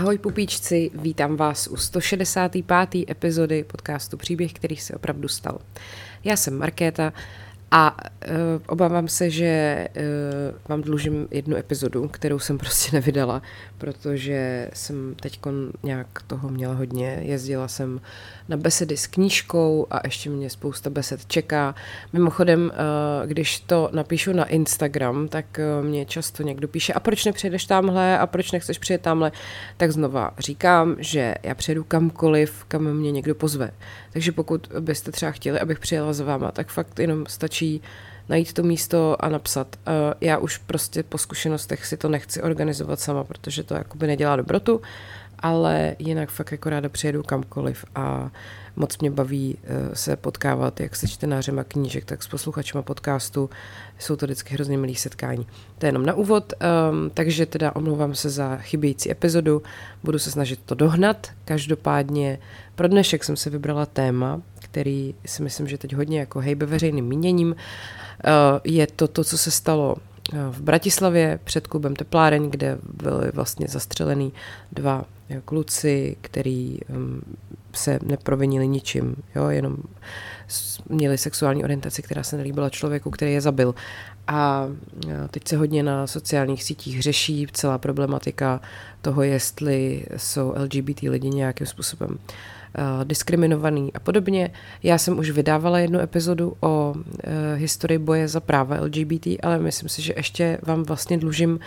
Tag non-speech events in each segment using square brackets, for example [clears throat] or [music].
Ahoj pupíčci, vítám vás u 165. epizody podcastu Příběh, který se opravdu stal. Já jsem Markéta a uh, obávám se, že uh, vám dlužím jednu epizodu, kterou jsem prostě nevydala, protože jsem teď nějak toho měla hodně. Jezdila jsem na besedy s knížkou a ještě mě spousta besed čeká. Mimochodem, uh, když to napíšu na Instagram, tak uh, mě často někdo píše, a proč nepřijedeš tamhle, a proč nechceš přijet tamhle, tak znova říkám, že já přijedu kamkoliv, kam mě někdo pozve. Takže pokud byste třeba chtěli, abych přijela za váma, tak fakt jenom stačí najít to místo a napsat. Já už prostě po zkušenostech si to nechci organizovat sama, protože to jakoby nedělá dobrotu, ale jinak fakt jako ráda přijedu kamkoliv a moc mě baví eh, se potkávat jak se čtenářema knížek, tak s posluchačema podcastu. Jsou to vždycky hrozně milý setkání. To je jenom na úvod, um, takže teda omlouvám se za chybějící epizodu, budu se snažit to dohnat. Každopádně pro dnešek jsem se vybrala téma, který si myslím, že teď hodně jako hejbe veřejným míněním. Uh, je to to, co se stalo eh, v Bratislavě před klubem Tepláreň, kde byly vlastně zastřelený dva kluci, který um, se neprovinili ničím, jo, jenom měli sexuální orientaci, která se nelíbila člověku, který je zabil. A teď se hodně na sociálních sítích řeší celá problematika toho, jestli jsou LGBT lidi nějakým způsobem diskriminovaný a podobně. Já jsem už vydávala jednu epizodu o e, historii boje za práva LGBT, ale myslím si, že ještě vám vlastně dlužím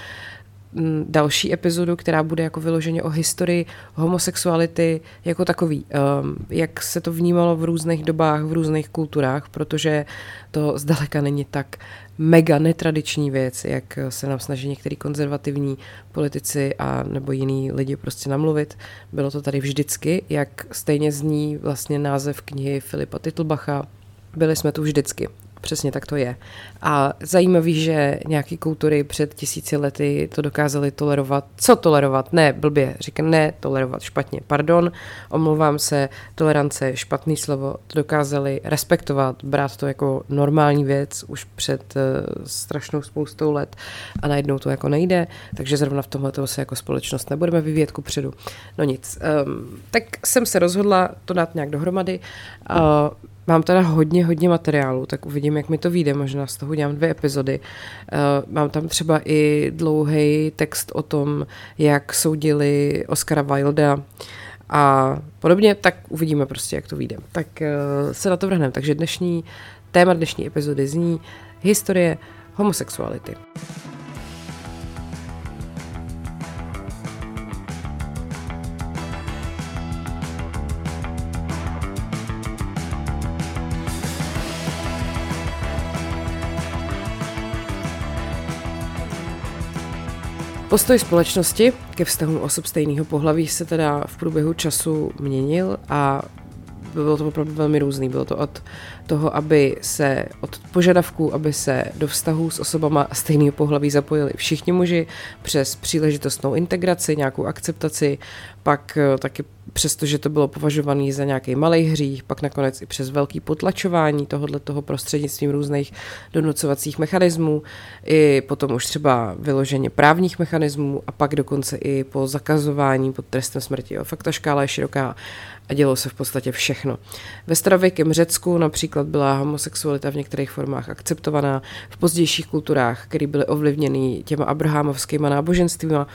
další epizodu, která bude jako vyloženě o historii homosexuality jako takový. Um, jak se to vnímalo v různých dobách, v různých kulturách, protože to zdaleka není tak mega netradiční věc, jak se nám snaží některý konzervativní politici a nebo jiní lidi prostě namluvit. Bylo to tady vždycky, jak stejně zní vlastně název knihy Filipa Titlbacha byli jsme tu vždycky. Přesně tak to je. A zajímavý, že nějaké kultury před tisíci lety to dokázali tolerovat. Co tolerovat? Ne, blbě. Říkám, ne, tolerovat špatně. Pardon, omlouvám se, tolerance, špatný slovo. To dokázali respektovat, brát to jako normální věc už před uh, strašnou spoustou let a najednou to jako nejde. Takže zrovna v tomhle se jako společnost nebudeme vyvíjet ku předu. No nic. Um, tak jsem se rozhodla to dát nějak dohromady. Uh, Mám teda hodně, hodně materiálu, tak uvidím, jak mi to vyjde. Možná z toho udělám dvě epizody. Uh, mám tam třeba i dlouhý text o tom, jak soudili Oscara Wilda a podobně, tak uvidíme prostě, jak to vyjde. Tak uh, se na to vrhneme. Takže dnešní téma dnešní epizody zní historie homosexuality. Postoj společnosti ke vztahům osob stejného pohlaví se teda v průběhu času měnil a bylo to opravdu velmi různý. Bylo to od toho, aby se, od požadavků, aby se do vztahů s osobama stejného pohlaví zapojili všichni muži přes příležitostnou integraci, nějakou akceptaci, pak eh, taky přesto, že to bylo považované za nějaký malý hřích, pak nakonec i přes velký potlačování tohohle toho prostřednictvím různých donucovacích mechanismů, i potom už třeba vyloženě právních mechanismů a pak dokonce i po zakazování pod trestem smrti. Jo. Fakt ta škála je široká a dělo se v podstatě všechno. Ve starověkém Řecku například byla homosexualita v některých formách akceptovaná, v pozdějších kulturách, které byly ovlivněny těma abrahamovskýma náboženstvíma,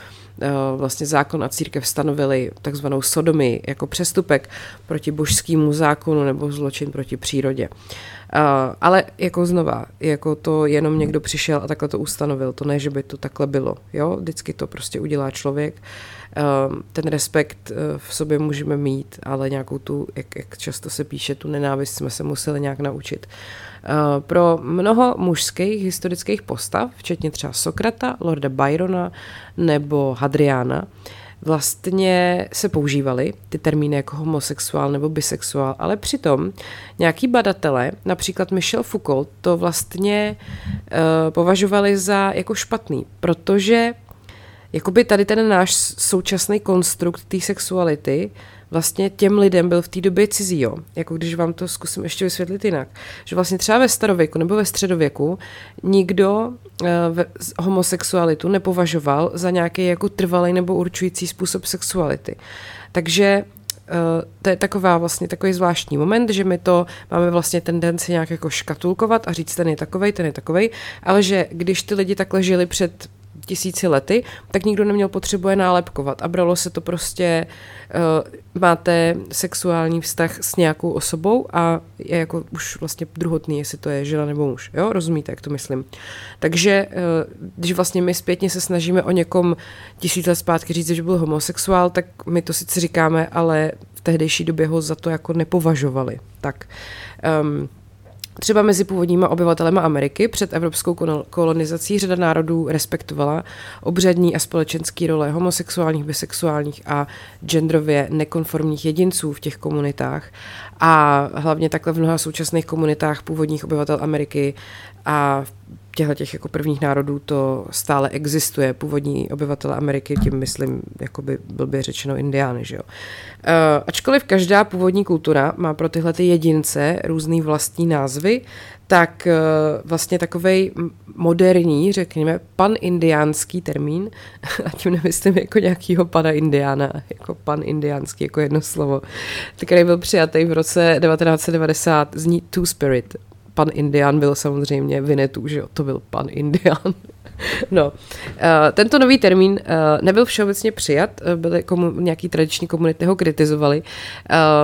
vlastně zákon a církev stanovili takzvanou sodomy jako přestupek proti božskému zákonu nebo zločin proti přírodě. Uh, ale jako znova, jako to jenom někdo přišel a takhle to ustanovil, to ne, že by to takhle bylo, jo, vždycky to prostě udělá člověk. Uh, ten respekt v sobě můžeme mít, ale nějakou tu, jak, jak často se píše, tu nenávist jsme se museli nějak naučit. Uh, pro mnoho mužských historických postav, včetně třeba Sokrata, Lorda Byrona nebo Hadriana, vlastně se používaly ty termíny jako homosexuál nebo bisexuál, ale přitom nějaký badatele, například Michel Foucault, to vlastně uh, považovali za jako špatný, protože jakoby tady ten náš současný konstrukt té sexuality vlastně těm lidem byl v té době cizí, jo. Jako když vám to zkusím ještě vysvětlit jinak. Že vlastně třeba ve starověku nebo ve středověku nikdo uh, homosexualitu nepovažoval za nějaký jako trvalý nebo určující způsob sexuality. Takže Uh, to je taková vlastně takový zvláštní moment, že my to máme vlastně tendenci nějak jako škatulkovat a říct, ten je takovej, ten je takovej, ale že když ty lidi takhle žili před tisíci lety, tak nikdo neměl potřebu je nálepkovat a bralo se to prostě, uh, máte sexuální vztah s nějakou osobou a je jako už vlastně druhotný, jestli to je žena nebo muž, jo, rozumíte, jak to myslím. Takže uh, když vlastně my zpětně se snažíme o někom tisíc let zpátky říct, že byl homosexuál, tak my to sice říkáme, ale v tehdejší době ho za to jako nepovažovali. Tak um, Třeba mezi původníma obyvatelema Ameriky před evropskou kolonizací řada národů respektovala obřadní a společenský role homosexuálních, bisexuálních a genderově nekonformních jedinců v těch komunitách. A hlavně takhle v mnoha současných komunitách původních obyvatel Ameriky a těchto těch jako prvních národů to stále existuje. Původní obyvatel Ameriky, tím myslím, jako by byl by řečeno indiány, že jo. Uh, ačkoliv každá původní kultura má pro tyhle ty jedince různý vlastní názvy, tak uh, vlastně takový moderní, řekněme, pan-indiánský termín, [laughs] a tím nemyslím jako nějakýho pana indiána, jako pan-indiánský, jako jedno slovo, který byl přijatý v roce 1990, zní Two-Spirit, pan Indian byl samozřejmě Vinetu, že jo, to byl pan Indian. [laughs] No, uh, tento nový termín uh, nebyl všeobecně přijat, uh, byly komu, nějaký tradiční komunity ho kritizovali,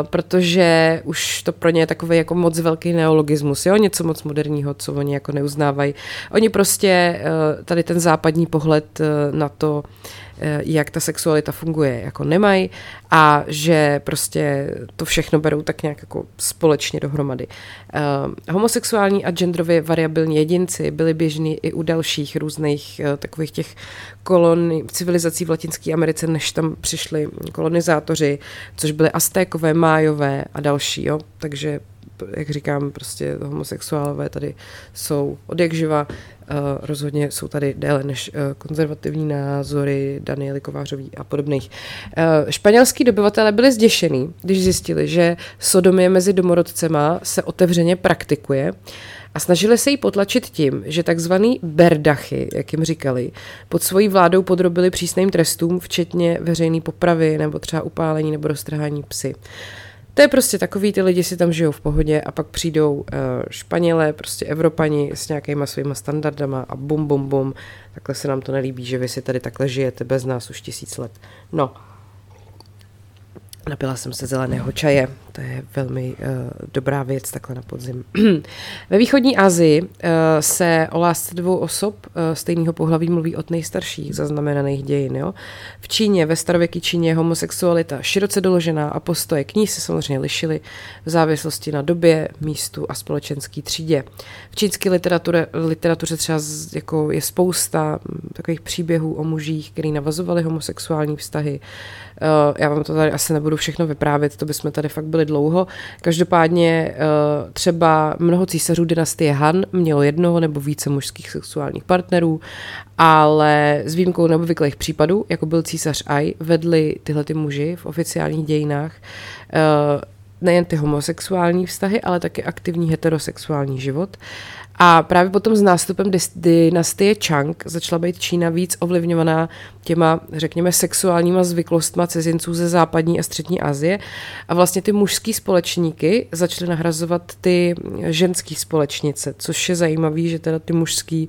protože už to pro ně je takový jako moc velký neologismus, jo, něco moc moderního, co oni jako neuznávají. Oni prostě tady ten západní pohled na to, Eh, jak ta sexualita funguje, jako nemají a že prostě to všechno berou tak nějak jako společně dohromady. Uh, homosexuální a genderově variabilní jedinci byli běžní i u dalších různých uh, takových těch kolony, civilizací v Latinské Americe, než tam přišli kolonizátoři, což byly Aztékové, Májové a další, jo? takže jak říkám, prostě homosexuálové tady jsou od jak živa, Uh, rozhodně jsou tady déle než uh, konzervativní názory Daniely Kovářový a podobných. Uh, španělský dobyvatele byli zděšený, když zjistili, že sodomie mezi domorodcema se otevřeně praktikuje a snažili se jí potlačit tím, že takzvaný berdachy, jak jim říkali, pod svojí vládou podrobili přísným trestům, včetně veřejné popravy nebo třeba upálení nebo roztrhání psy. To je prostě takový, ty lidi si tam žijou v pohodě a pak přijdou uh, Španělé, prostě Evropani s nějakýma svýma standardama a bum, bum, bum. Takhle se nám to nelíbí, že vy si tady takhle žijete bez nás už tisíc let. No, Napila jsem se zeleného čaje, to je velmi uh, dobrá věc takhle na podzim. [clears throat] Ve východní Asii uh, se o lásce dvou osob uh, stejného pohlaví mluví od nejstarších zaznamenaných dějin. Jo? V Číně, ve starověké Číně je homosexualita široce doložená a postoje k ní se samozřejmě lišily v závislosti na době, místu a společenské třídě. V čínské literatuře, literatuře třeba z, jako je spousta takových příběhů o mužích, který navazovali homosexuální vztahy. Uh, já vám to tady asi nebudu všechno vyprávět, to bychom tady fakt byli dlouho. Každopádně uh, třeba mnoho císařů dynastie Han mělo jednoho nebo více mužských sexuálních partnerů, ale s výjimkou neobvyklých případů, jako byl císař Ai, vedli tyhle ty muži v oficiálních dějinách uh, nejen ty homosexuální vztahy, ale taky aktivní heterosexuální život. A právě potom s nástupem dynastie Chang začala být Čína víc ovlivňovaná těma, řekněme, sexuálníma zvyklostma cizinců ze západní a střední Asie. A vlastně ty mužský společníky začaly nahrazovat ty ženský společnice, což je zajímavé, že teda ty mužský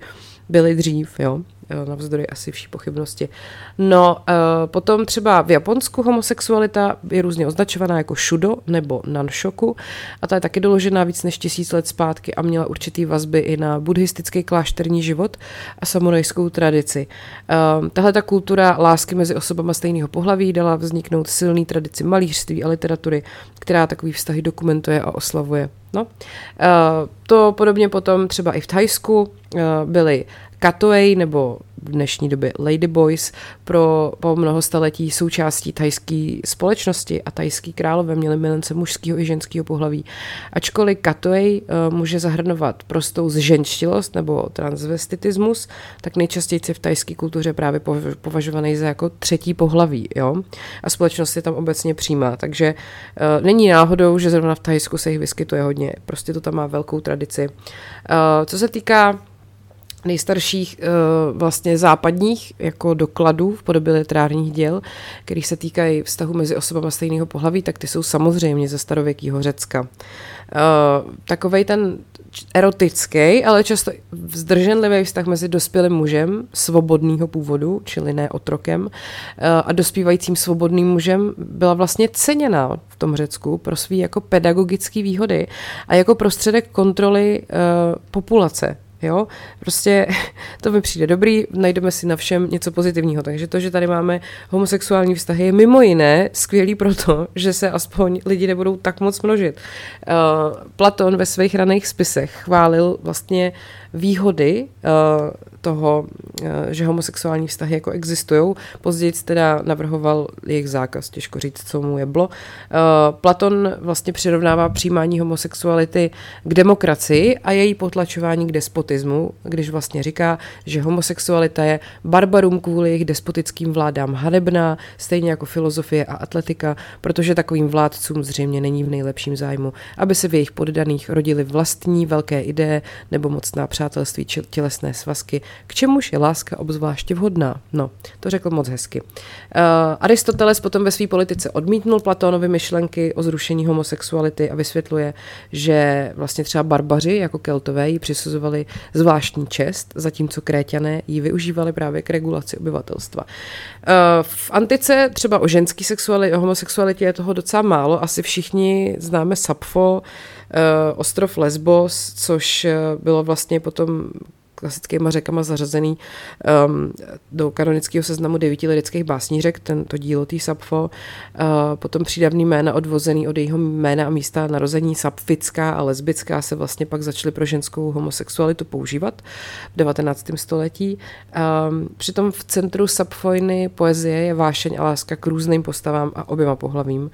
byly dřív, jo navzdory asi vší pochybnosti. No, uh, potom třeba v Japonsku homosexualita je různě označovaná jako shudo nebo nanshoku a ta je taky doložená víc než tisíc let zpátky a měla určitý vazby i na buddhistický klášterní život a samurajskou tradici. Uh, tahle ta kultura lásky mezi osobama stejného pohlaví dala vzniknout silný tradici malířství a literatury, která takový vztahy dokumentuje a oslavuje. No. Uh, to podobně potom třeba i v Thajsku byly Katoej nebo v dnešní době Ladyboys pro po mnoho staletí součástí tajské společnosti a tajský králové měli milence mužského i ženského pohlaví. Ačkoliv Katoej uh, může zahrnovat prostou zženštilost nebo transvestitismus, tak nejčastěji je v tajské kultuře právě považovaný za jako třetí pohlaví. Jo? A společnost je tam obecně přímá, takže uh, není náhodou, že zrovna v Tajsku se jich vyskytuje hodně. Prostě to tam má velkou tradici. Uh, co se týká nejstarších uh, vlastně západních jako dokladů v podobě literárních děl, kterých se týkají vztahu mezi osobama stejného pohlaví, tak ty jsou samozřejmě ze starověkého Řecka. Uh, takovej ten erotický, ale často zdrženlivý vztah mezi dospělým mužem svobodného původu, čili ne otrokem, uh, a dospívajícím svobodným mužem byla vlastně ceněná v tom Řecku pro své jako pedagogické výhody a jako prostředek kontroly populace Jo, prostě [laughs] to mi přijde dobrý, najdeme si na všem něco pozitivního. Takže to, že tady máme homosexuální vztahy, je mimo jiné skvělý proto, [laughs] že se aspoň lidi nebudou tak moc množit. Uh, Platon ve svých raných spisech chválil vlastně výhody uh, toho, uh, že homosexuální vztahy jako existují. Později teda navrhoval jejich zákaz, těžko říct, co mu je bylo. Uh, Platon vlastně přirovnává přijímání homosexuality k demokracii a její potlačování k despotismu, když vlastně říká, že homosexualita je barbarům kvůli jejich despotickým vládám hanebná, stejně jako filozofie a atletika, protože takovým vládcům zřejmě není v nejlepším zájmu, aby se v jejich poddaných rodili vlastní velké ideje nebo mocná přátelství přátelství, tělesné svazky, k čemuž je láska obzvláště vhodná. No, to řekl moc hezky. Uh, Aristoteles potom ve své politice odmítnul Platónovy myšlenky o zrušení homosexuality a vysvětluje, že vlastně třeba barbaři jako keltové ji přisuzovali zvláštní čest, zatímco kréťané ji využívali právě k regulaci obyvatelstva. Uh, v antice třeba o ženský sexualitě, o homosexualitě je toho docela málo. Asi všichni známe Sapfo, ostrov Lesbos, což eh, bylo vlastně potom klasickýma řekama zařazený um, do kanonického seznamu devíti lirických básnířek, tento dílo tý Sapfo, uh, potom přídavný jména odvozený od jejího jména a místa narození Sapfická a lesbická se vlastně pak začaly pro ženskou homosexualitu používat v 19. století. Um, přitom v centru Sapfojny poezie je vášeň a láska k různým postavám a oběma pohlavím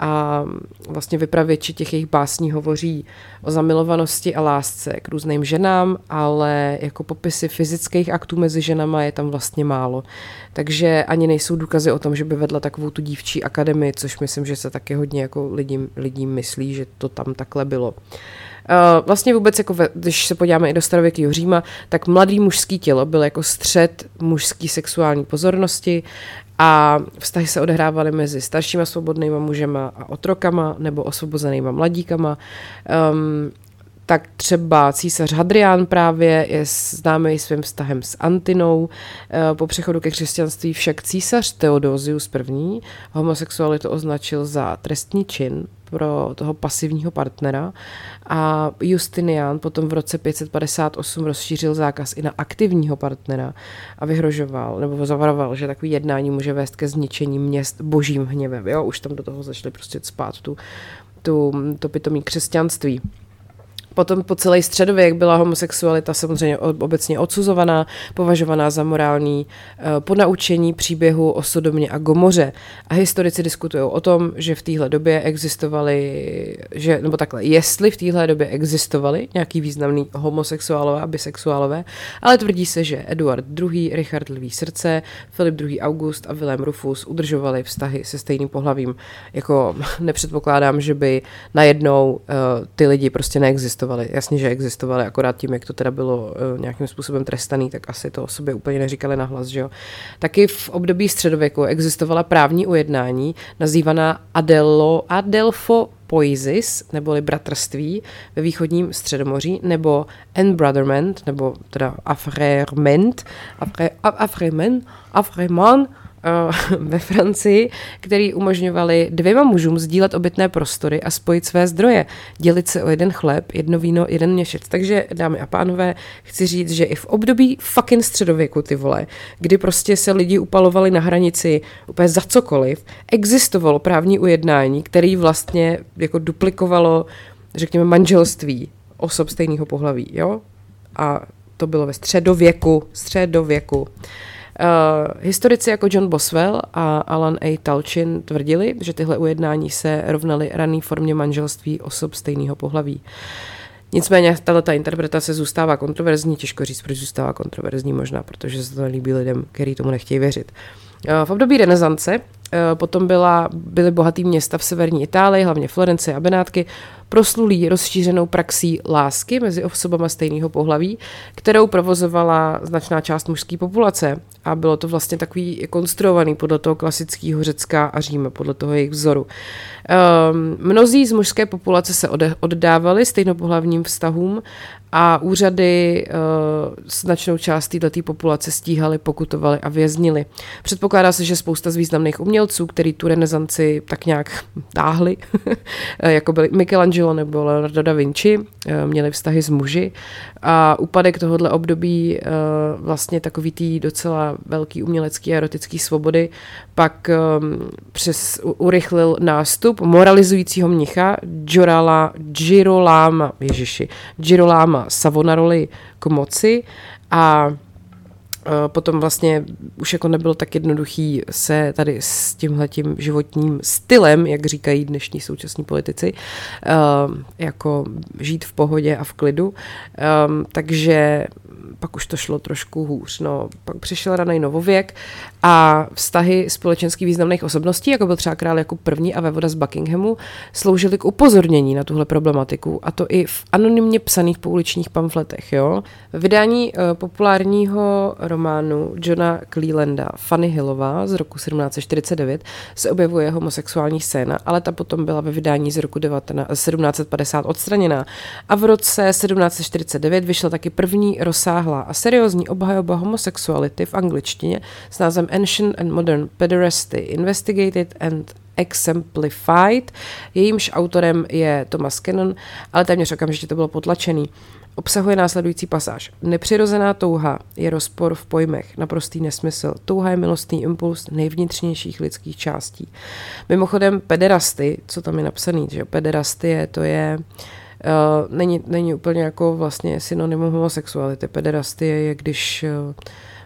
a vlastně vypravěči těch jejich básní hovoří o zamilovanosti a lásce k různým ženám, ale jako popisy fyzických aktů mezi ženama je tam vlastně málo. Takže ani nejsou důkazy o tom, že by vedla takovou tu dívčí akademii, což myslím, že se taky hodně jako lidím, lidím myslí, že to tam takhle bylo. Uh, vlastně vůbec, jako ve, když se podíváme i do starověkého Říma, tak mladý mužský tělo byl jako střed mužský sexuální pozornosti a vztahy se odehrávaly mezi staršíma svobodnýma mužema a otrokama nebo osvobozenýma mladíkama. Um, tak třeba císař Hadrián právě je známý svým vztahem s Antinou. Eh, po přechodu ke křesťanství však císař Theodosius I. homosexualitu označil za trestní čin pro toho pasivního partnera a Justinian potom v roce 558 rozšířil zákaz i na aktivního partnera a vyhrožoval nebo zavaroval, že takový jednání může vést ke zničení měst božím hněvem. Jo? Už tam do toho začali prostě spát tu, tu, to pitomí křesťanství. Potom po celý středověk byla homosexualita samozřejmě obecně odsuzovaná, považovaná za morální uh, ponaučení příběhu o Sodomě a Gomoře. A historici diskutují o tom, že v téhle době existovaly, že, nebo takhle, jestli v téhle době existovaly nějaký významný homosexuálové a bisexuálové, ale tvrdí se, že Eduard II., Richard Lví srdce, Filip II. August a Willem Rufus udržovali vztahy se stejným pohlavím. Jako [laughs] nepředpokládám, že by najednou uh, ty lidi prostě neexistovali existovaly. Jasně, že existovaly, akorát tím, jak to teda bylo uh, nějakým způsobem trestaný, tak asi to o sobě úplně neříkali nahlas, že jo. Taky v období středověku existovala právní ujednání nazývaná Adelo, Adelfo poisis, neboli bratrství ve východním středomoří, nebo embrotherment, nebo teda affrement, affrement, affrement, Eh, [laughs] ve Francii, který umožňovali dvěma mužům sdílet obytné prostory a spojit své zdroje, dělit se o jeden chléb, jedno víno, jeden měšec. Takže, dámy a pánové, chci říct, že i v období fucking středověku, ty vole, kdy prostě se lidi upalovali na hranici úplně za cokoliv, existovalo právní ujednání, který vlastně jako duplikovalo, řekněme, manželství osob stejného pohlaví, jo? A to bylo ve středověku, středověku. Historici jako John Boswell a Alan A. Talchin tvrdili, že tyhle ujednání se rovnaly rané formě manželství osob stejného pohlaví. Nicméně tato interpretace zůstává kontroverzní, těžko říct, proč zůstává kontroverzní, možná protože se to nelíbí lidem, kteří tomu nechtějí věřit. Uh, v období renesance uh, potom byla, byly bohatý města v severní Itálii, hlavně Florence a Benátky, proslulý rozšířenou praxí lásky mezi osobama stejného pohlaví, kterou provozovala značná část mužské populace. A bylo to vlastně takový konstruovaný podle toho klasického Řecka a Říma, podle toho jejich vzoru. Um, mnozí z mužské populace se oddávali stejnopohlavním vztahům a úřady uh, značnou část této populace stíhali, pokutovali a věznili. Předpokládá se, že spousta z významných umělců, který tu renesanci tak nějak táhli, [laughs] jako byli Michelangelo nebo Leonardo da Vinci, uh, měli vztahy s muži a úpadek tohohle období uh, vlastně takový tý docela velký umělecký a erotický svobody pak um, přes urychlil nástup moralizujícího mnicha Girolama, ježiši, Girolama Savonaroli k moci a potom vlastně už jako nebylo tak jednoduchý se tady s tímhletím životním stylem, jak říkají dnešní současní politici, jako žít v pohodě a v klidu. Takže pak už to šlo trošku hůř. No, pak přišel raný novověk a vztahy společensky významných osobností, jako byl třeba král jako první a vévoda z Buckinghamu, sloužily k upozornění na tuhle problematiku a to i v anonymně psaných pouličních pamfletech. Jo? Vydání uh, populárního románu Johna Clelanda Fanny Hillová z roku 1749 se objevuje homosexuální scéna, ale ta potom byla ve vydání z roku 19, 1750 odstraněná. A v roce 1749 vyšla taky první rozsáhlá a seriózní obhajoba homosexuality v angličtině s názvem Ancient and Modern Pederasty Investigated and Exemplified. Jejímž autorem je Thomas Cannon, ale téměř okamžitě to bylo potlačený. Obsahuje následující pasáž. Nepřirozená touha je rozpor v pojmech, naprostý nesmysl. Touha je milostný impuls nejvnitřnějších lidských částí. Mimochodem, pederasty, co tam je napsaný, že pederasty je, to je Uh, není, není úplně jako vlastně synonymum homosexuality. Pederastie je, když uh,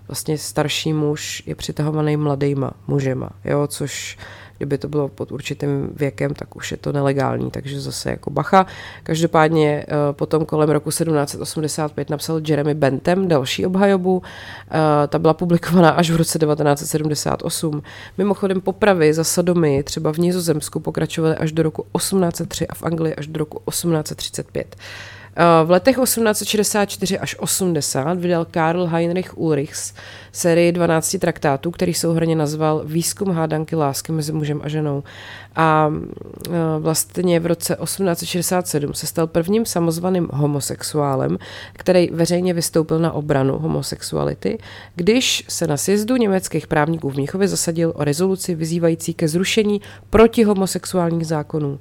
vlastně starší muž je přitahovaný mladýma mužema, jo, což kdyby to bylo pod určitým věkem, tak už je to nelegální, takže zase jako bacha. Každopádně eh, potom kolem roku 1785 napsal Jeremy Bentham další obhajobu, eh, ta byla publikovaná až v roce 1978. Mimochodem popravy za sodomy třeba v Nizozemsku pokračovaly až do roku 1803 a v Anglii až do roku 1835. V letech 1864 až 80 vydal Karl Heinrich Ulrichs sérii 12 traktátů, který souhrně nazval Výzkum hádanky lásky mezi mužem a ženou. A vlastně v roce 1867 se stal prvním samozvaným homosexuálem, který veřejně vystoupil na obranu homosexuality, když se na sjezdu německých právníků v Mnichově zasadil o rezoluci vyzývající ke zrušení protihomosexuálních zákonů.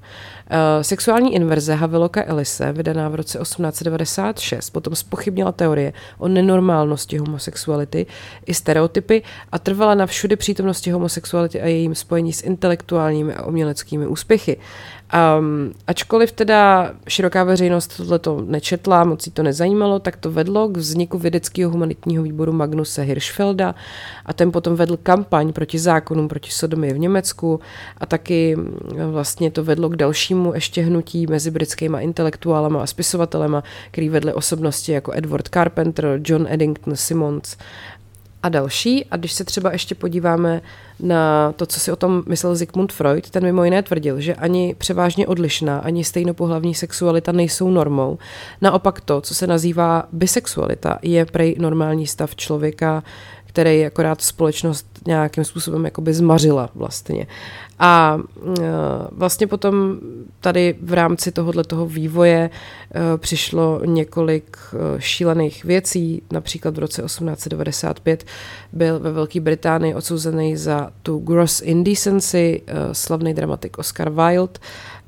Sexuální inverze Haveloka Elise, vydaná v roce 1896, potom spochybnila teorie o nenormálnosti homosexuality i stereotypy a trvala na všudy přítomnosti homosexuality a jejím spojení s intelektuálními a uměleckými úspěchy. Um, ačkoliv teda široká veřejnost tohleto nečetla, moc si to nezajímalo, tak to vedlo k vzniku vědeckého humanitního výboru Magnuse Hirschfelda a ten potom vedl kampaň proti zákonům proti sodomii v Německu a taky vlastně to vedlo k dalšímu ještě hnutí mezi britskými intelektuálama a spisovatelema, který vedli osobnosti jako Edward Carpenter, John Eddington Simmons a další. A když se třeba ještě podíváme na to, co si o tom myslel Sigmund Freud, ten mimo jiné tvrdil, že ani převážně odlišná, ani stejnopohlavní sexualita nejsou normou. Naopak to, co se nazývá bisexualita, je prej normální stav člověka, který akorát společnost nějakým způsobem jakoby zmařila vlastně. A e, vlastně potom tady v rámci tohohle toho vývoje e, přišlo několik e, šílených věcí. Například v roce 1895 byl ve Velké Británii odsouzený za tu gross indecency slavný dramatik Oscar Wilde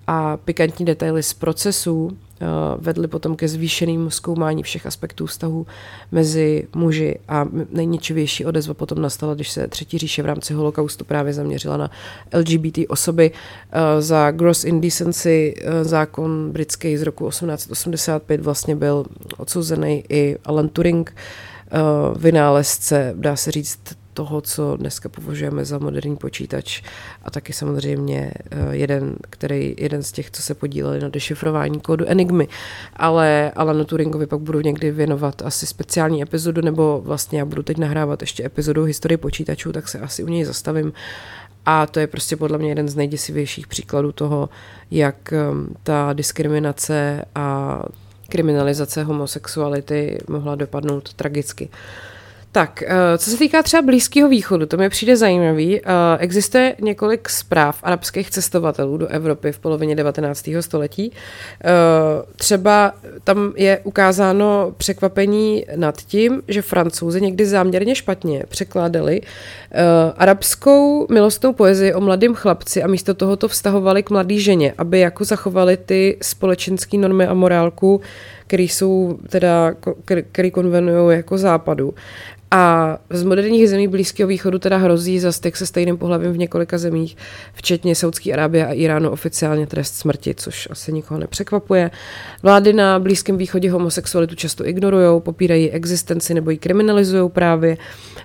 a pikantní detaily z procesů vedly potom ke zvýšenému zkoumání všech aspektů vztahu mezi muži a nejničivější odezva potom nastala, když se Třetí říše v rámci holokaustu právě zaměřila na LGBT osoby. Za gross indecency zákon britský z roku 1885 vlastně byl odsouzený i Alan Turing, vynálezce, dá se říct, toho, co dneska považujeme za moderní počítač a taky samozřejmě eh, jeden, který, jeden z těch, co se podíleli na dešifrování kódu Enigmy. Ale Alanu Turingovi pak budu někdy věnovat asi speciální epizodu, nebo vlastně já budu teď nahrávat ještě epizodu historii počítačů, tak se asi u něj zastavím. A to je prostě podle mě jeden z nejděsivějších příkladů toho, jak ehm, ta diskriminace a kriminalizace homosexuality mohla dopadnout tragicky. Tak, eh, co se týká třeba Blízkého východu, to mi přijde zajímavý. Eh, existuje několik zpráv arabských cestovatelů do Evropy v polovině 19. století. Eh, třeba tam je ukázáno překvapení nad tím, že francouzi někdy záměrně špatně překládali arabskou milostnou poezii o mladém chlapci a místo toho to vztahovali k mladé ženě, aby jako zachovali ty společenské normy a morálku, které jsou teda, který konvenují jako západu. A z moderních zemí Blízkého východu teda hrozí za styk se stejným pohlavím v několika zemích, včetně Saudské Arábie a Iránu oficiálně trest smrti, což asi nikoho nepřekvapuje. Vlády na Blízkém východě homosexualitu často ignorují, popírají existenci nebo ji kriminalizují právě.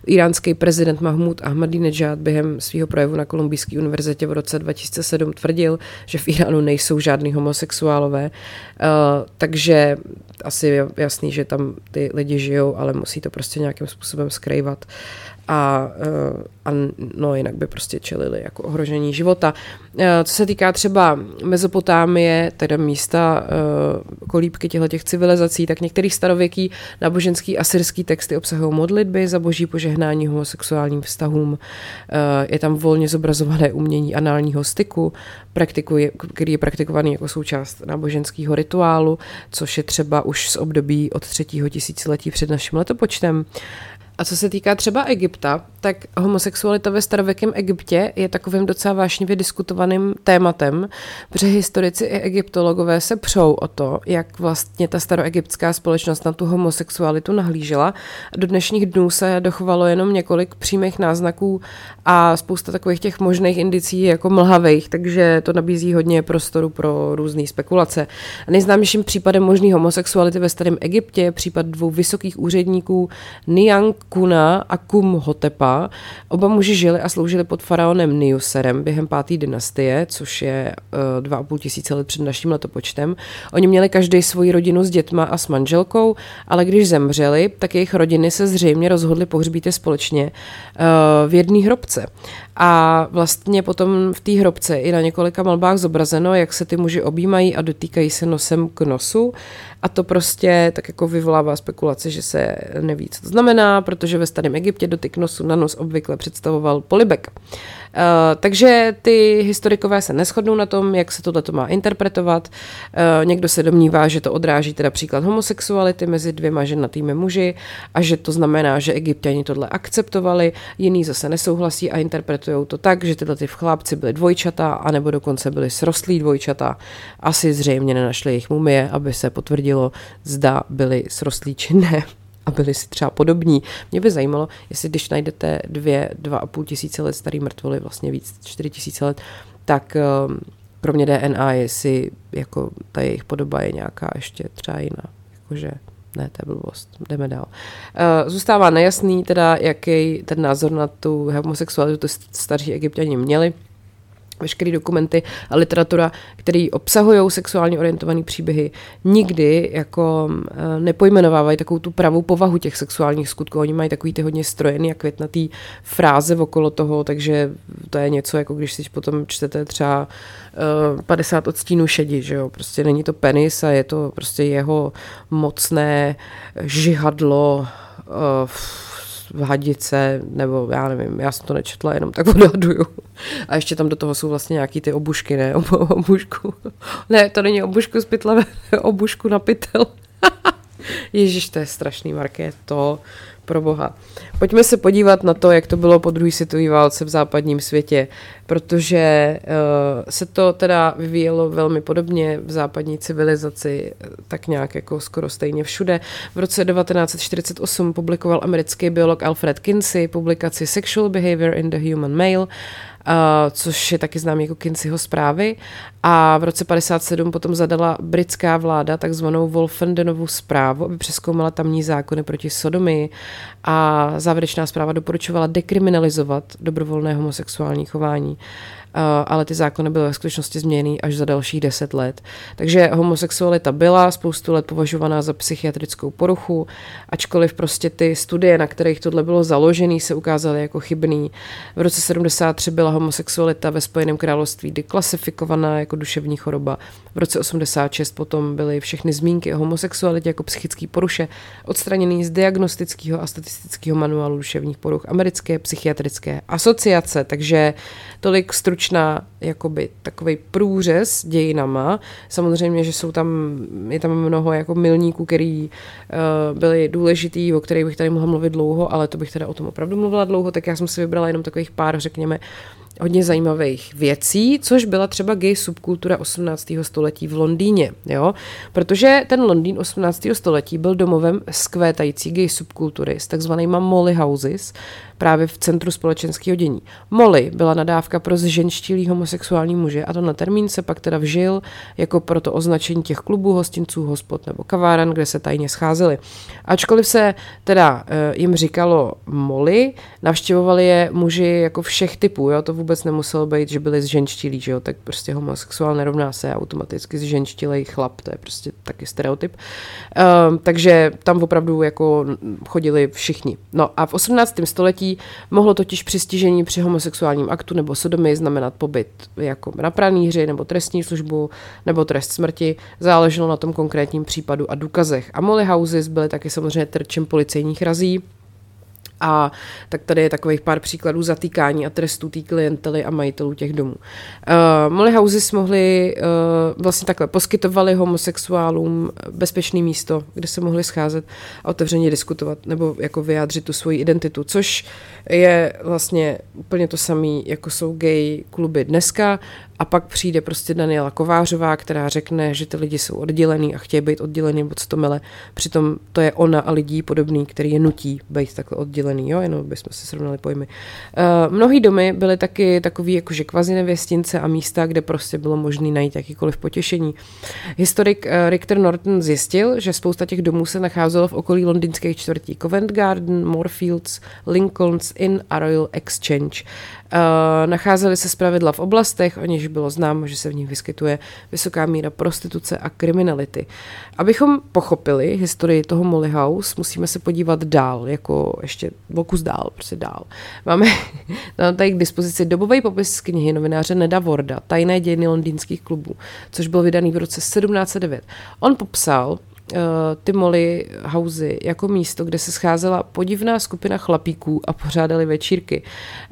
Iránský prezident Mahmud Ahmadinejad během svého projevu na Kolumbijské univerzitě v roce 2007 tvrdil, že v Iránu nejsou žádný homosexuálové, uh, takže asi je jasný, že tam ty lidi žijou, ale musí to prostě nějakým způsobem skrývat a, eh, a no jinak by prostě čelili jako ohrožení života. Eh, co se týká třeba Mezopotámie, teda místa eh, kolíbky těchto těch civilizací, tak některý starověký náboženský asyrský texty obsahují modlitby za boží požehnání homosexuálním vztahům. Je tam volně zobrazované umění análního styku, který je praktikovaný jako součást náboženského rituálu, což je třeba už z období od třetího tisíciletí před naším letopočtem. A co se týká třeba Egypta, tak homosexualita ve starověkém Egyptě je takovým docela vášnivě diskutovaným tématem, protože historici i egyptologové se přou o to, jak vlastně ta staroegyptská společnost na tu homosexualitu nahlížela. Do dnešních dnů se dochovalo jenom několik přímých náznaků a spousta takových těch možných indicí jako mlhavých, takže to nabízí hodně prostoru pro různé spekulace. Nejznámějším případem možný homosexuality ve starém Egyptě je případ dvou vysokých úředníků Niang Kuna a Kumhotepa. Oba muži žili a sloužili pod faraonem Niuserem během páté dynastie, což je uh, dva a půl tisíce let před naším letopočtem. Oni měli každý svoji rodinu s dětma a s manželkou, ale když zemřeli, tak jejich rodiny se zřejmě rozhodly pohřbít je společně uh, v jedné hrobce. A vlastně potom v té hrobce i na několika malbách zobrazeno, jak se ty muži objímají a dotýkají se nosem k nosu. A to prostě tak jako vyvolává spekulace, že se neví, co to znamená, protože ve starém Egyptě dotyk nosu na nos obvykle představoval polibek. Uh, takže ty historikové se neschodnou na tom, jak se tohle má interpretovat. Uh, někdo se domnívá, že to odráží teda příklad homosexuality mezi dvěma ženatými muži a že to znamená, že egyptěni tohle akceptovali, jiný zase nesouhlasí a interpretují to tak, že tyhle ty chlápci byly dvojčata, anebo dokonce byly srostlí dvojčata. Asi zřejmě nenašli jejich mumie, aby se potvrdilo, zda byli srostlí či ne a byli si třeba podobní. Mě by zajímalo, jestli když najdete dvě, dva a půl tisíce let starý mrtvoly, vlastně víc, čtyři tisíce let, tak um, kromě DNA, jestli jako ta jejich podoba je nějaká ještě třeba jiná. Jakože ne, to je blbost, jdeme dál. Uh, zůstává nejasný teda, jaký ten názor na tu homosexualitu staří egyptěni měli veškeré dokumenty a literatura, které obsahují sexuálně orientované příběhy, nikdy jako eh, nepojmenovávají takovou tu pravou povahu těch sexuálních skutků. Oni mají takový ty hodně strojený a květnatý fráze okolo toho, takže to je něco, jako když si potom čtete třeba uh, 50 odstínů šedi, že jo, prostě není to penis a je to prostě jeho mocné žihadlo uh, hadice, nebo já nevím, já jsem to nečetla, jenom tak [laughs] odhaduju. A ještě tam do toho jsou vlastně nějaký ty obušky, ne? [laughs] Ob, obušku. Ne, to není obušku z pytle, [laughs] obušku na pytel. Ježíš, to je strašný, Marké, to pro boha. Pojďme se podívat na to, jak to bylo po druhé světové válce v západním světě, protože uh, se to teda vyvíjelo velmi podobně v západní civilizaci, tak nějak jako skoro stejně všude. V roce 1948 publikoval americký biolog Alfred Kinsey publikaci Sexual Behavior in the Human Male, což je taky známý jako Kinseyho zprávy. A v roce 57 potom zadala britská vláda takzvanou Wolfendenovu zprávu, aby přeskoumala tamní zákony proti sodomii a závěrečná zpráva doporučovala dekriminalizovat dobrovolné homosexuální chování. Ale ty zákony byly ve skutečnosti změněny až za dalších deset let. Takže homosexualita byla spoustu let považovaná za psychiatrickou poruchu, ačkoliv prostě ty studie, na kterých tohle bylo založené, se ukázaly jako chybný. V roce 73 byla homosexualita ve Spojeném království deklasifikovaná jako duševní choroba. V roce 86 potom byly všechny zmínky o homosexualitě jako psychický poruše odstraněný z diagnostického a statistického manuálu duševních poruch americké psychiatrické asociace. Takže tolik stručná jakoby takový průřez dějinama. Samozřejmě, že jsou tam, je tam mnoho jako milníků, který uh, byly důležitý, o kterých bych tady mohla mluvit dlouho, ale to bych teda o tom opravdu mluvila dlouho, tak já jsem si vybrala jenom takových pár, řekněme, hodně zajímavých věcí, což byla třeba gay subkultura 18. století v Londýně, jo? Protože ten Londýn 18. století byl domovem skvétající gay subkultury s takzvanýma molly houses, právě v centru společenského dění. Molly byla nadávka pro zženštilý homosexuální muže a na termín se pak teda vžil jako pro to označení těch klubů, hostinců, hospod nebo kaváren, kde se tajně scházeli. Ačkoliv se teda e, jim říkalo Molly, navštěvovali je muži jako všech typů, jo? to vůbec nemuselo být, že byli zženštilí, že jo? tak prostě homosexuál nerovná se automaticky zženštilej chlap, to je prostě taky stereotyp. E, takže tam opravdu jako chodili všichni. No a v 18. století mohlo totiž přistižení při homosexuálním aktu nebo sodomii znamenat pobyt jako na pranýři nebo trestní službu nebo trest smrti. Záleželo na tom konkrétním případu a důkazech. A Molly Houses byly taky samozřejmě terčem policejních razí a tak tady je takových pár příkladů zatýkání a trestů té klientely a majitelů těch domů. Uh, Molly Houses mohli uh, vlastně takhle poskytovali homosexuálům bezpečné místo, kde se mohli scházet a otevřeně diskutovat nebo jako vyjádřit tu svoji identitu, což je vlastně úplně to samé, jako jsou gay kluby dneska a pak přijde prostě Daniela Kovářová, která řekne, že ty lidi jsou oddělený a chtějí být oddělený od stomile. Přitom to je ona a lidí podobný, který je nutí být takhle oddělený, jo? jenom bychom si srovnali pojmy. Uh, mnohý domy byly taky takový jakože kvazi nevěstince a místa, kde prostě bylo možné najít jakýkoliv potěšení. Historik uh, Richter Norton zjistil, že spousta těch domů se nacházelo v okolí londýnských čtvrtí Covent Garden, Moorfields, Lincoln's Inn a Royal Exchange. Uh, nacházely se zpravidla v oblastech, o něž bylo známo, že se v nich vyskytuje vysoká míra prostituce a kriminality. Abychom pochopili historii toho Molly House, musíme se podívat dál, jako ještě vokus dál, prostě dál. Máme [laughs] tady k dispozici dobový popis z knihy novináře Neda Vorda, Tajné dějiny londýnských klubů, což byl vydaný v roce 1709. On popsal, ty Molly Housey jako místo, kde se scházela podivná skupina chlapíků a pořádali večírky.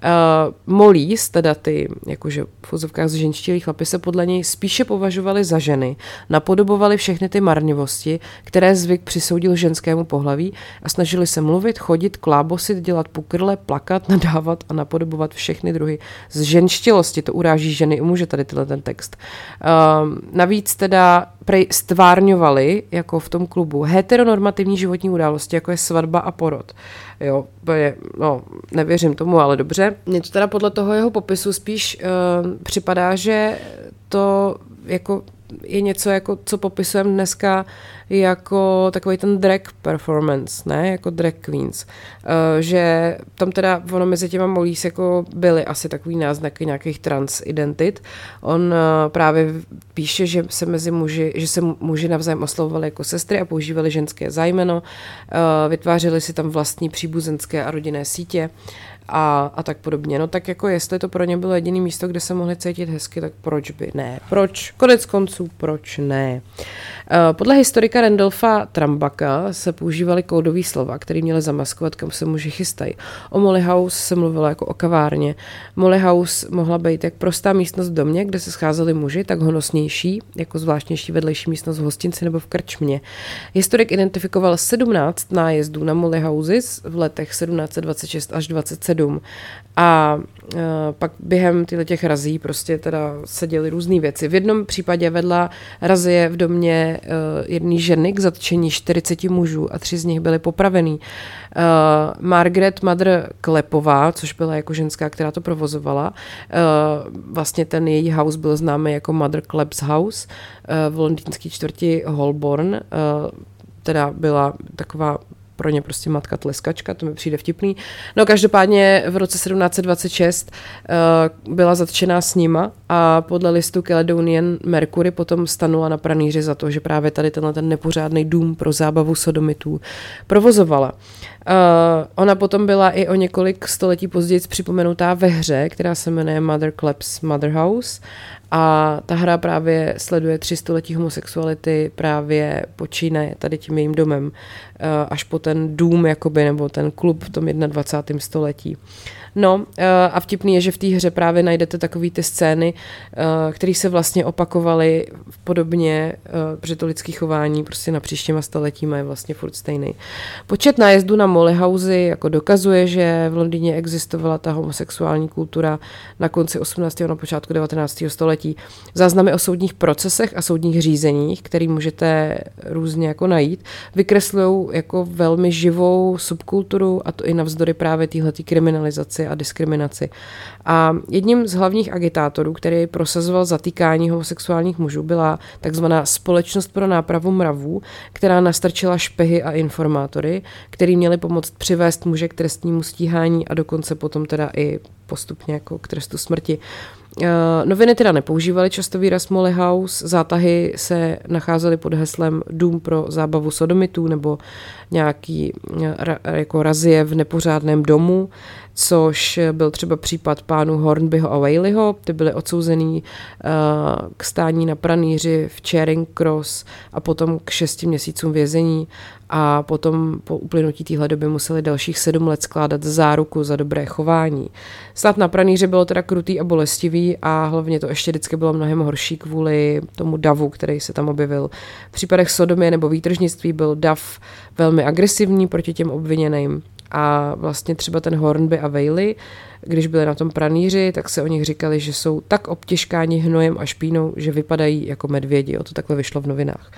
Uh, Mollys, teda ty jakože v fuzovkách zženštilí chlapy, se podle něj spíše považovali za ženy, napodobovali všechny ty marnivosti, které zvyk přisoudil ženskému pohlaví a snažili se mluvit, chodit, klábosit, dělat pukrle, plakat, [laughs] nadávat a napodobovat všechny druhy z ženštilosti. To uráží ženy i muže tady tenhle ten text. Uh, navíc teda prej stvárňovali jako v tom klubu heteronormativní životní události, jako je svatba a porod. Jo, je, no, nevěřím tomu, ale dobře. Mně to teda podle toho jeho popisu spíš uh, připadá, že to jako je něco, jako, co popisujeme dneska jako takový ten drag performance, ne, jako drag queens. Uh, že tam teda ono mezi těma molís jako byly asi takový náznaky nějakých trans identit. On uh, právě píše, že se mezi muži, že se muži navzájem oslovovali jako sestry a používali ženské zájmeno, uh, vytvářeli si tam vlastní příbuzenské a rodinné sítě a, a tak podobně. No tak jako jestli to pro ně bylo jediné místo, kde se mohli cítit hezky, tak proč by ne? Proč? Konec konců, proč ne? Podle historika Randolfa Trambaka se používaly kódové slova, které měly zamaskovat, kam se muži chystají. O Molly House se mluvilo jako o kavárně. Molly House mohla být jak prostá místnost v domě, kde se scházeli muži, tak honosnější, jako zvláštnější vedlejší místnost v hostinci nebo v krčmě. Historik identifikoval 17 nájezdů na Molly Houses v letech 1726 až 27 a uh, pak během těchto těch razí prostě teda se děly různé věci. V jednom případě vedla razie v domě uh, jedné ženy k zatčení 40 mužů a tři z nich byli popravený. Uh, Margaret Mother Klepová, což byla jako ženská, která to provozovala, vlastně ten její house byl známý jako Mother Klebs House v londýnské čtvrti Holborn. Teda byla taková pro ně prostě matka tleskačka, to mi přijde vtipný. No každopádně v roce 1726 uh, byla zatčená s nima a podle listu Caledonian Mercury potom stanula na pranýři za to, že právě tady tenhle ten nepořádný dům pro zábavu sodomitů provozovala. Uh, ona potom byla i o několik století později připomenutá ve hře, která se jmenuje Mother Claps Mother House a ta hra právě sleduje tři století homosexuality, právě počínaje tady tím jejím domem eh, až po ten dům, jakoby, nebo ten klub v tom 21. století. No eh, a vtipný je, že v té hře právě najdete takové ty scény, eh, které se vlastně opakovaly podobně, protože to lidské chování prostě na příštíma staletíma je vlastně furt stejný. Počet nájezdů na Mollyhousey jako dokazuje, že v Londýně existovala ta homosexuální kultura na konci 18. a na počátku 19. století. Záznamy o soudních procesech a soudních řízeních, které můžete různě jako najít, vykreslují jako velmi živou subkulturu a to i navzdory právě téhletý kriminalizaci a diskriminaci. A jedním z hlavních agitátorů, který prosazoval zatýkání homosexuálních mužů, byla takzvaná Společnost pro nápravu mravů, která nastrčila špehy a informátory, který měli pomoct přivést muže k trestnímu stíhání a dokonce potom teda i postupně jako k trestu smrti. Eh, noviny teda nepoužívaly často výraz Molly House, zátahy se nacházely pod heslem Dům pro zábavu sodomitů nebo nějaký eh, jako razie v nepořádném domu, což byl třeba případ pánů Hornbyho a Whaleyho, ty byli odsouzený uh, k stání na pranýři v Charing Cross a potom k šesti měsícům vězení a potom po uplynutí téhle doby museli dalších sedm let skládat záruku za dobré chování. Stát na pranýři bylo teda krutý a bolestivý a hlavně to ještě vždycky bylo mnohem horší kvůli tomu davu, který se tam objevil. V případech sodomie nebo výtržnictví byl dav velmi agresivní proti těm obviněným. A vlastně třeba ten Hornby a Bailey, když byli na tom pranýři, tak se o nich říkali, že jsou tak obtěžkáni hnojem a špínou, že vypadají jako medvědi. O to takhle vyšlo v novinách.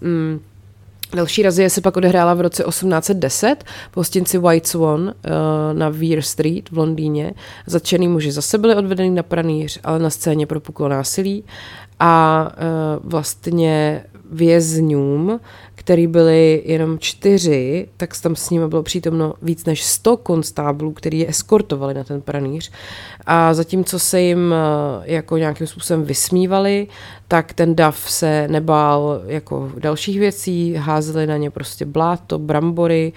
Mm. Další razie se pak odehrála v roce 1810 po hostinci White Swan uh, na Weir Street v Londýně. Zatčený muži zase byli odvedeni na pranýř, ale na scéně propuklo násilí a uh, vlastně vězňům, který byli jenom čtyři, tak tam s nimi bylo přítomno víc než 100 konstáblů, který je eskortovali na ten pranýř. A zatímco se jim eh, jako nějakým způsobem vysmívali, tak ten dav se nebál jako dalších věcí, házeli na ně prostě bláto, brambory,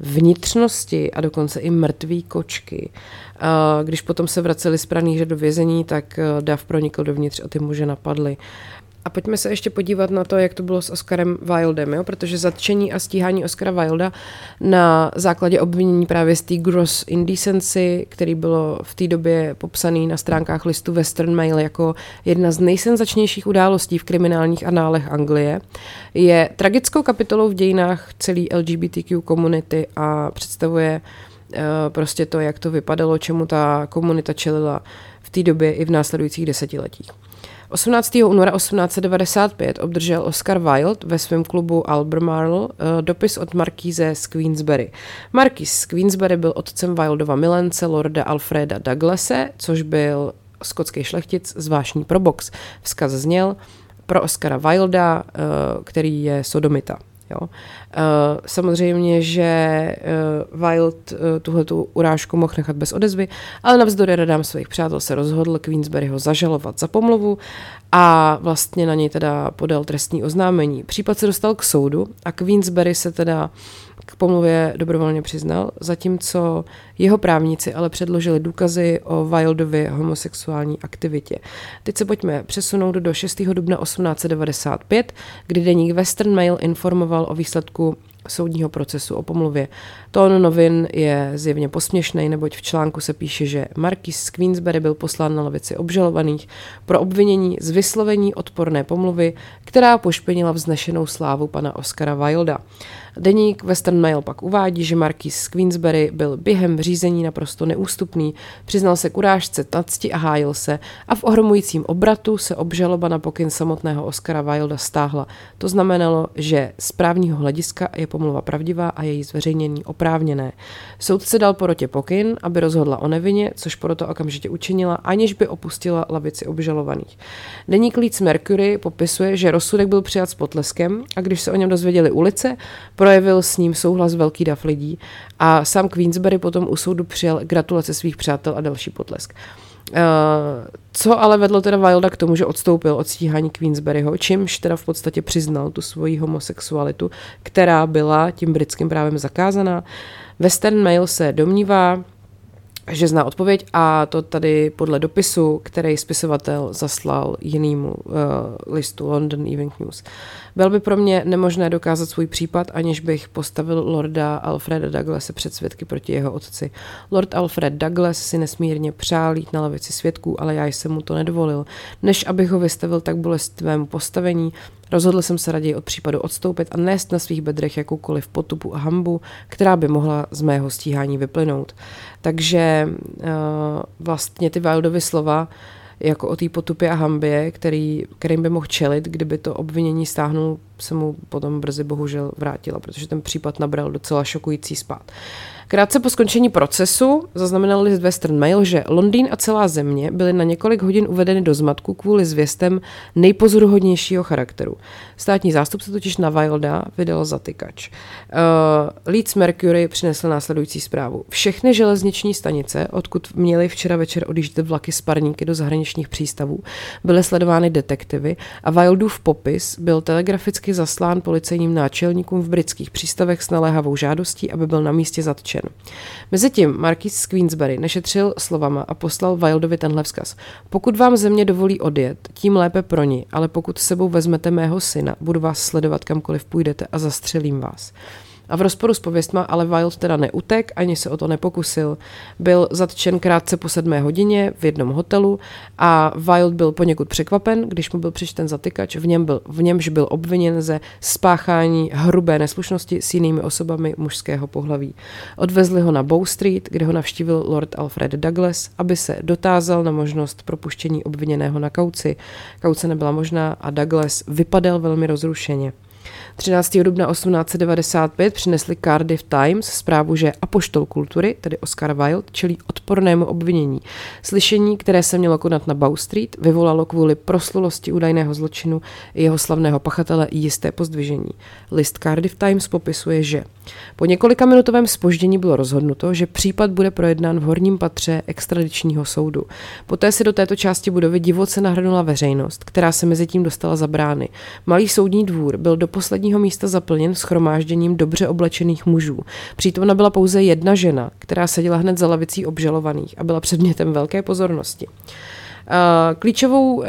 vnitřnosti a dokonce i mrtví kočky. Když potom se vraceli z pranýře do vězení, tak eh, dav pronikl dovnitř a ty muže napadly. A pojďme se ještě podívat na to, jak to bylo s Oscarem Wildem, jo? protože zatčení a stíhání Oscara Wilda na základě obvinění právě z té gross indecency, který bylo v té době popsaný na stránkách listu Western Mail jako jedna z nejsenzačnějších událostí v kriminálních análech Anglie, je tragickou kapitolou v dějinách celé LGBTQ komunity a představuje uh, prostě to, jak to vypadalo, čemu ta komunita čelila v té době i v následujících desetiletích. 18. února 1895 obdržel Oscar Wilde ve svém klubu Albemarle eh, dopis od markíze z Queensberry. Markýz z Queensberry byl otcem Wildova milence Lorda Alfreda Douglase, což byl skotský šlechtic zvláštní pro box. Vzkaz zněl pro Oscara Wilda, eh, který je sodomita. Jo. Uh, samozřejmě, že uh, Wild uh, tuhle urážku mohl nechat bez odezvy, ale navzdory radám svých přátel se rozhodl Queensberry ho zažalovat za pomluvu a vlastně na něj teda podal trestní oznámení. Případ se dostal k soudu a Queensberry se teda k pomluvě dobrovolně přiznal, zatímco jeho právníci ale předložili důkazy o Wildově homosexuální aktivitě. Teď se pojďme přesunout do 6. dubna 1895, kdy deník Western Mail informoval o výsledku soudního procesu o pomluvě. Tón novin je zjevně posměšný, neboť v článku se píše, že Marquis z Queensberry byl poslán na lavici obžalovaných pro obvinění z vyslovení odporné pomluvy, která pošpinila vznešenou slávu pana Oscara Wilda. Deník Western Mail pak uvádí, že Marquis z Queensberry byl během řízení naprosto neústupný, přiznal se k urážce tacti a hájil se a v ohromujícím obratu se obžaloba na pokyn samotného Oscara Wilda stáhla. To znamenalo, že z právního hlediska je pomluva pravdivá a její zveřejnění oprávněné. Soudce dal porotě pokyn, aby rozhodla o nevině, což porota okamžitě učinila, aniž by opustila lavici obžalovaných. Deník Leeds Mercury popisuje, že rozsudek byl přijat s potleskem a když se o něm dozvěděli ulice, projevil s ním souhlas velký dav lidí a sám Queensberry potom u soudu přijal gratulace svých přátel a další potlesk. Uh, co ale vedlo teda Wilda k tomu, že odstoupil od stíhání Queensberryho, čímž teda v podstatě přiznal tu svoji homosexualitu, která byla tím britským právem zakázaná. Western Mail se domnívá, že zná odpověď a to tady podle dopisu, který spisovatel zaslal jinému uh, listu London Evening News. Byl by pro mě nemožné dokázat svůj případ, aniž bych postavil lorda Alfreda Douglase před svědky proti jeho otci. Lord Alfred Douglas si nesmírně přál jít na lavici svědků, ale já jsem mu to nedovolil. Než abych ho vystavil tak bolestvému postavení, Rozhodl jsem se raději od případu odstoupit a nést na svých bedrech jakoukoliv potupu a hambu, která by mohla z mého stíhání vyplynout. Takže uh, vlastně ty Wildovy slova jako o té potupě a hambě, který, kterým by mohl čelit, kdyby to obvinění stáhnul, se mu potom brzy bohužel vrátila, protože ten případ nabral docela šokující spát. Krátce po skončení procesu zaznamenal list Western Mail, že Londýn a celá země byly na několik hodin uvedeny do zmatku kvůli zvěstem nejpozoruhodnějšího charakteru. Státní zástupce totiž na Wilda vydal zatykač. Uh, Leeds Mercury přinesl následující zprávu. Všechny železniční stanice, odkud měly včera večer odjíždět vlaky z parníky do zahraničních přístavů, byly sledovány detektivy a Wildův popis byl telegraficky zaslán policejním náčelníkům v britských přístavech s naléhavou žádostí, aby byl na místě zatčen zrušen. Mezitím Marquis z Queensberry nešetřil slovama a poslal Wildovi tenhle vzkaz. Pokud vám země dovolí odjet, tím lépe pro ní, ale pokud sebou vezmete mého syna, budu vás sledovat kamkoliv půjdete a zastřelím vás. A v rozporu s pověstma ale Wild teda neutek, ani se o to nepokusil. Byl zatčen krátce po sedmé hodině v jednom hotelu a Wild byl poněkud překvapen, když mu byl přičten zatykač, v, něm byl, v němž byl obviněn ze spáchání hrubé neslušnosti s jinými osobami mužského pohlaví. Odvezli ho na Bow Street, kde ho navštívil Lord Alfred Douglas, aby se dotázal na možnost propuštění obviněného na kauci. Kauce nebyla možná a Douglas vypadal velmi rozrušeně. 13. dubna 1895 přinesli Cardiff Times zprávu, že apoštol kultury, tedy Oscar Wilde, čelí odpornému obvinění. Slyšení, které se mělo konat na Bow Street, vyvolalo kvůli proslulosti údajného zločinu jeho slavného pachatele jisté pozdvižení. List Cardiff Times popisuje, že po několika minutovém spoždění bylo rozhodnuto, že případ bude projednán v horním patře extradičního soudu. Poté se do této části budovy divoce nahrnula veřejnost, která se mezi tím dostala za brány. Malý soudní dvůr byl do posledního místa zaplněn schromážděním dobře oblečených mužů. Přítomna byla pouze jedna žena, která seděla hned za lavicí obžalovaných a byla předmětem velké pozornosti. Uh, klíčovou uh,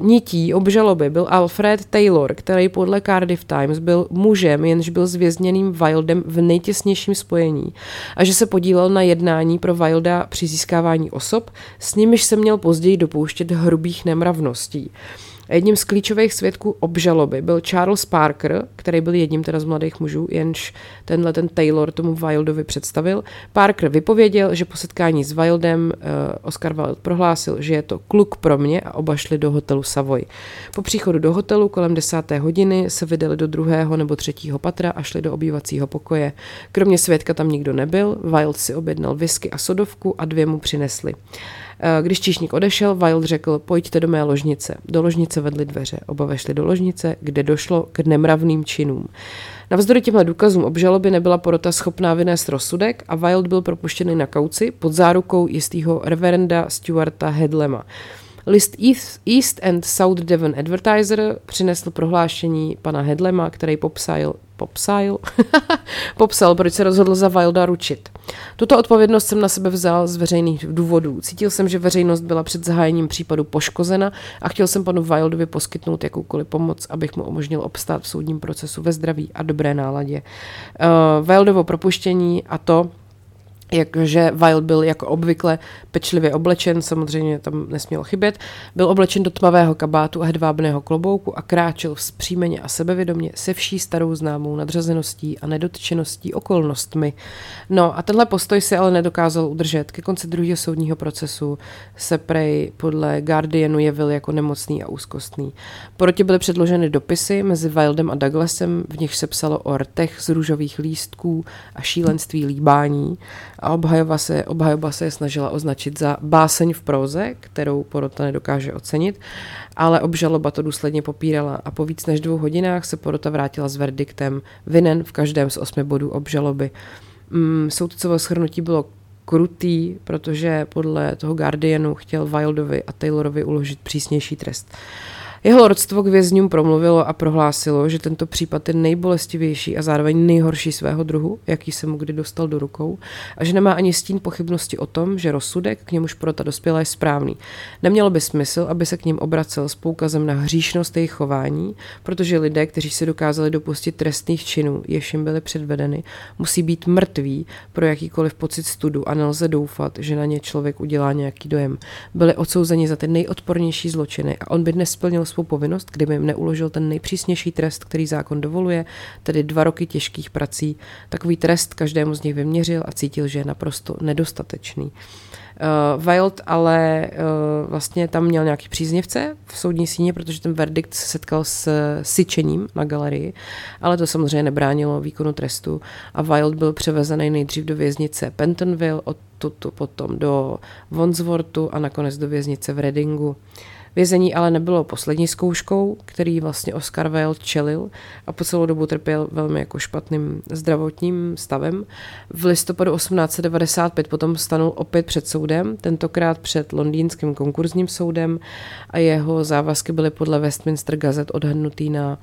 nití obžaloby byl Alfred Taylor, který podle Cardiff Times byl mužem, jenž byl zvězněným Wildem v nejtěsnějším spojení a že se podílel na jednání pro Wilda při získávání osob, s nimiž se měl později dopouštět hrubých nemravností. Uh, Jedním z klíčových svědků obžaloby byl Charles Parker, který byl jedním teda z mladých mužů, jenž tenhle ten Taylor tomu Wildovi představil. Parker vypověděl, že po setkání s Wildem uh, Oscar Wilde prohlásil, že je to kluk pro mě a oba šli do hotelu Savoy. Po příchodu do hotelu kolem desáté hodiny se vydali do druhého nebo třetího patra a šli do obývacího pokoje. Kromě svědka tam nikdo nebyl, Wild si objednal whisky a sodovku a dvě mu přinesli. Eh, když číšník odešel, Wild řekl, pojďte do mé ložnice. Do ložnice vedly dveře. Oba vešli do ložnice, kde došlo k nemravným činům. Navzdory těmhle důkazům obžaloby nebyla porota schopná vynést rozsudek a Wild byl propuštěný na kauci pod zárukou jistého reverenda Stuarta Hedlema. List East and South Devon Advertiser přinesl prohlášení pana Hedlema, který popsal, popsal, [laughs] popsal, proč se rozhodl za Wilda ručit. Tuto odpovědnost jsem na sebe vzal z veřejných důvodů. Cítil jsem, že veřejnost byla před zahájením případu poškozena a chtěl jsem panu Wildovi poskytnout jakoukoliv pomoc, abych mu umožnil obstát v soudním procesu ve zdraví a dobré náladě. Uh, Wildovo propuštění a to, jakže Wild byl jako obvykle pečlivě oblečen, samozřejmě tam nesměl chybět, byl oblečen do tmavého kabátu a hedvábného klobouku a kráčel vzpřímeně a sebevědomě se vší starou známou nadřazeností a nedotčeností okolnostmi. No a tenhle postoj se ale nedokázal udržet. Ke konci druhého soudního procesu se Prej podle Guardianu jevil jako nemocný a úzkostný. Proti byly předloženy dopisy mezi Wildem a Douglasem, v nich se psalo o rtech z růžových lístků a šílenství líbání a obhajoba se, obhajoba se je snažila označit za báseň v proze, kterou porota nedokáže ocenit, ale obžaloba to důsledně popírala a po víc než dvou hodinách se porota vrátila s verdiktem vinen v každém z osmi bodů obžaloby. Mm, soudcovo shrnutí bylo krutý, protože podle toho Guardianu chtěl Wildovi a Taylorovi uložit přísnější trest. Uh, jeho rodstvo k vězňům promluvilo a prohlásilo, že tento případ je nejbolestivější a zároveň nejhorší svého druhu, jaký se mu kdy dostal do rukou, a že nemá ani stín pochybnosti o tom, že rozsudek, k němuž porota dospěla, je správný. Nemělo by smysl, aby se k ním obracel s poukazem na hříšnost jejich chování, protože lidé, kteří se dokázali dopustit trestných činů, jež jim byly předvedeny, musí být mrtví pro jakýkoliv pocit studu a nelze doufat, že na ně člověk udělá nějaký dojem. Byli odsouzeni za ty nejodpornější zločiny a on by nesplnil svou povinnost, kdyby jim neuložil ten nejpřísnější trest, který zákon dovoluje, tedy dva roky těžkých prací. Takový trest každému z nich vyměřil a cítil, že je naprosto nedostatečný. Uh, Wild ale uh, vlastně tam měl nějaký příznivce v soudní síně, protože ten verdikt se setkal s syčením na galerii, ale to samozřejmě nebránilo výkonu trestu a Wild byl převezený nejdřív do věznice Pentonville, odtud potom do Wandsworthu a nakonec do věznice v Readingu. Uh, Vězení ale nebylo poslední zkouškou, který vlastně Oscar Wilde čelil a po celou dobu trpěl velmi jako špatným zdravotním stavem. V listopadu 1895 potom stanul opět před soudem, tentokrát před londýnským konkurzním soudem a jeho závazky byly podle Westminster Gazette odhadnutý na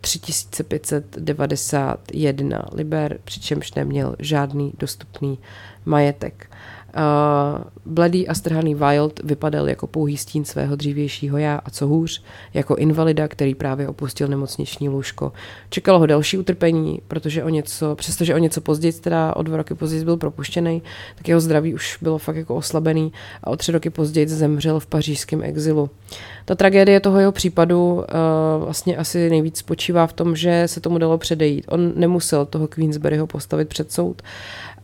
3591 liber, přičemž neměl žádný dostupný majetek. Uh, bledý a strhaný Wild vypadal jako pouhý stín svého dřívějšího já a co hůř, jako invalida, který právě opustil nemocniční lůžko. Čekalo ho další utrpení, protože o něco, přestože o něco později, teda o dva roky později byl propuštěný, tak jeho zdraví už bylo fakt jako oslabený a o tři roky později zemřel v pařížském exilu. Ta tragédie toho jeho případu uh, vlastně asi nejvíc spočívá v tom, že se tomu dalo předejít. On nemusel toho Queensberryho postavit před soud,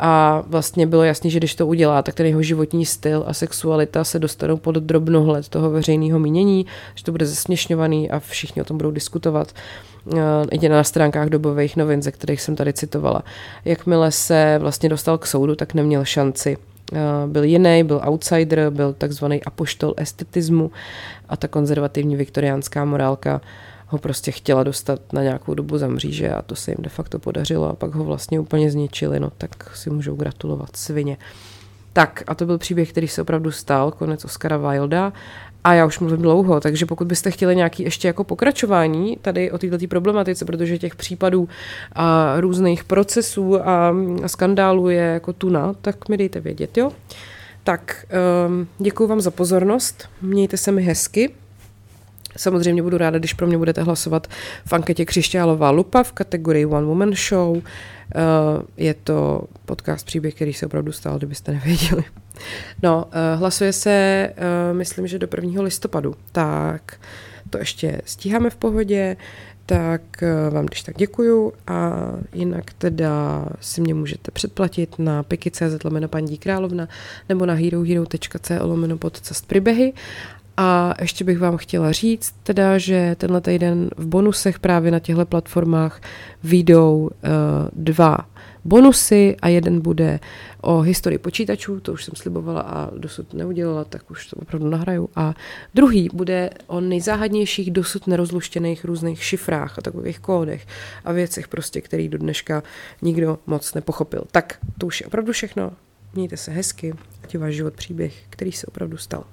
a vlastně bylo jasné, že když to udělá, tak ten jeho životní styl a sexualita se dostanou pod drobnohled toho veřejného mínění, že to bude zesměšňovaný a všichni o tom budou diskutovat i na stránkách dobových novin, ze kterých jsem tady citovala. Jakmile se vlastně dostal k soudu, tak neměl šanci byl jiný, byl outsider, byl takzvaný apoštol estetismu a ta konzervativní viktoriánská morálka ho prostě chtěla dostat na nějakou dobu za mříže a to se jim de facto podařilo a pak ho vlastně úplně zničili, no tak si můžou gratulovat svině. Tak a to byl příběh, který se opravdu stal, konec Oscara Wilda a já už mluvím dlouho, takže pokud byste chtěli nějaký ještě jako pokračování tady o této problematice, protože těch případů a různých procesů a, skandálů je jako tuna, tak mi dejte vědět, jo? Tak, um, děkuji vám za pozornost, mějte se mi hezky, Samozřejmě budu ráda, když pro mě budete hlasovat v anketě Křišťálová lupa v kategorii One Woman Show. Uh, je to podcast příběh, který se opravdu stal, kdybyste nevěděli. No, uh, hlasuje se, uh, myslím, že do 1. listopadu. Tak to ještě stíháme v pohodě, tak vám když tak děkuju a jinak teda si mě můžete předplatit na piky.cz lomeno paní královna nebo na herohero.co lomeno podcast příběhy a ještě bych vám chtěla říct teda, že tenhle týden v bonusech právě na těchto platformách výjdou uh, dva bonusy a jeden bude o historii počítačů, to už jsem slibovala a dosud neudělala, tak už to opravdu nahraju. A druhý bude o nejzáhadnějších dosud nerozluštěných různých šifrách a takových kódech a věcech prostě, který do dneška nikdo moc nepochopil. Tak to už je opravdu všechno. Mějte se hezky, ať je váš život příběh, který se opravdu stal.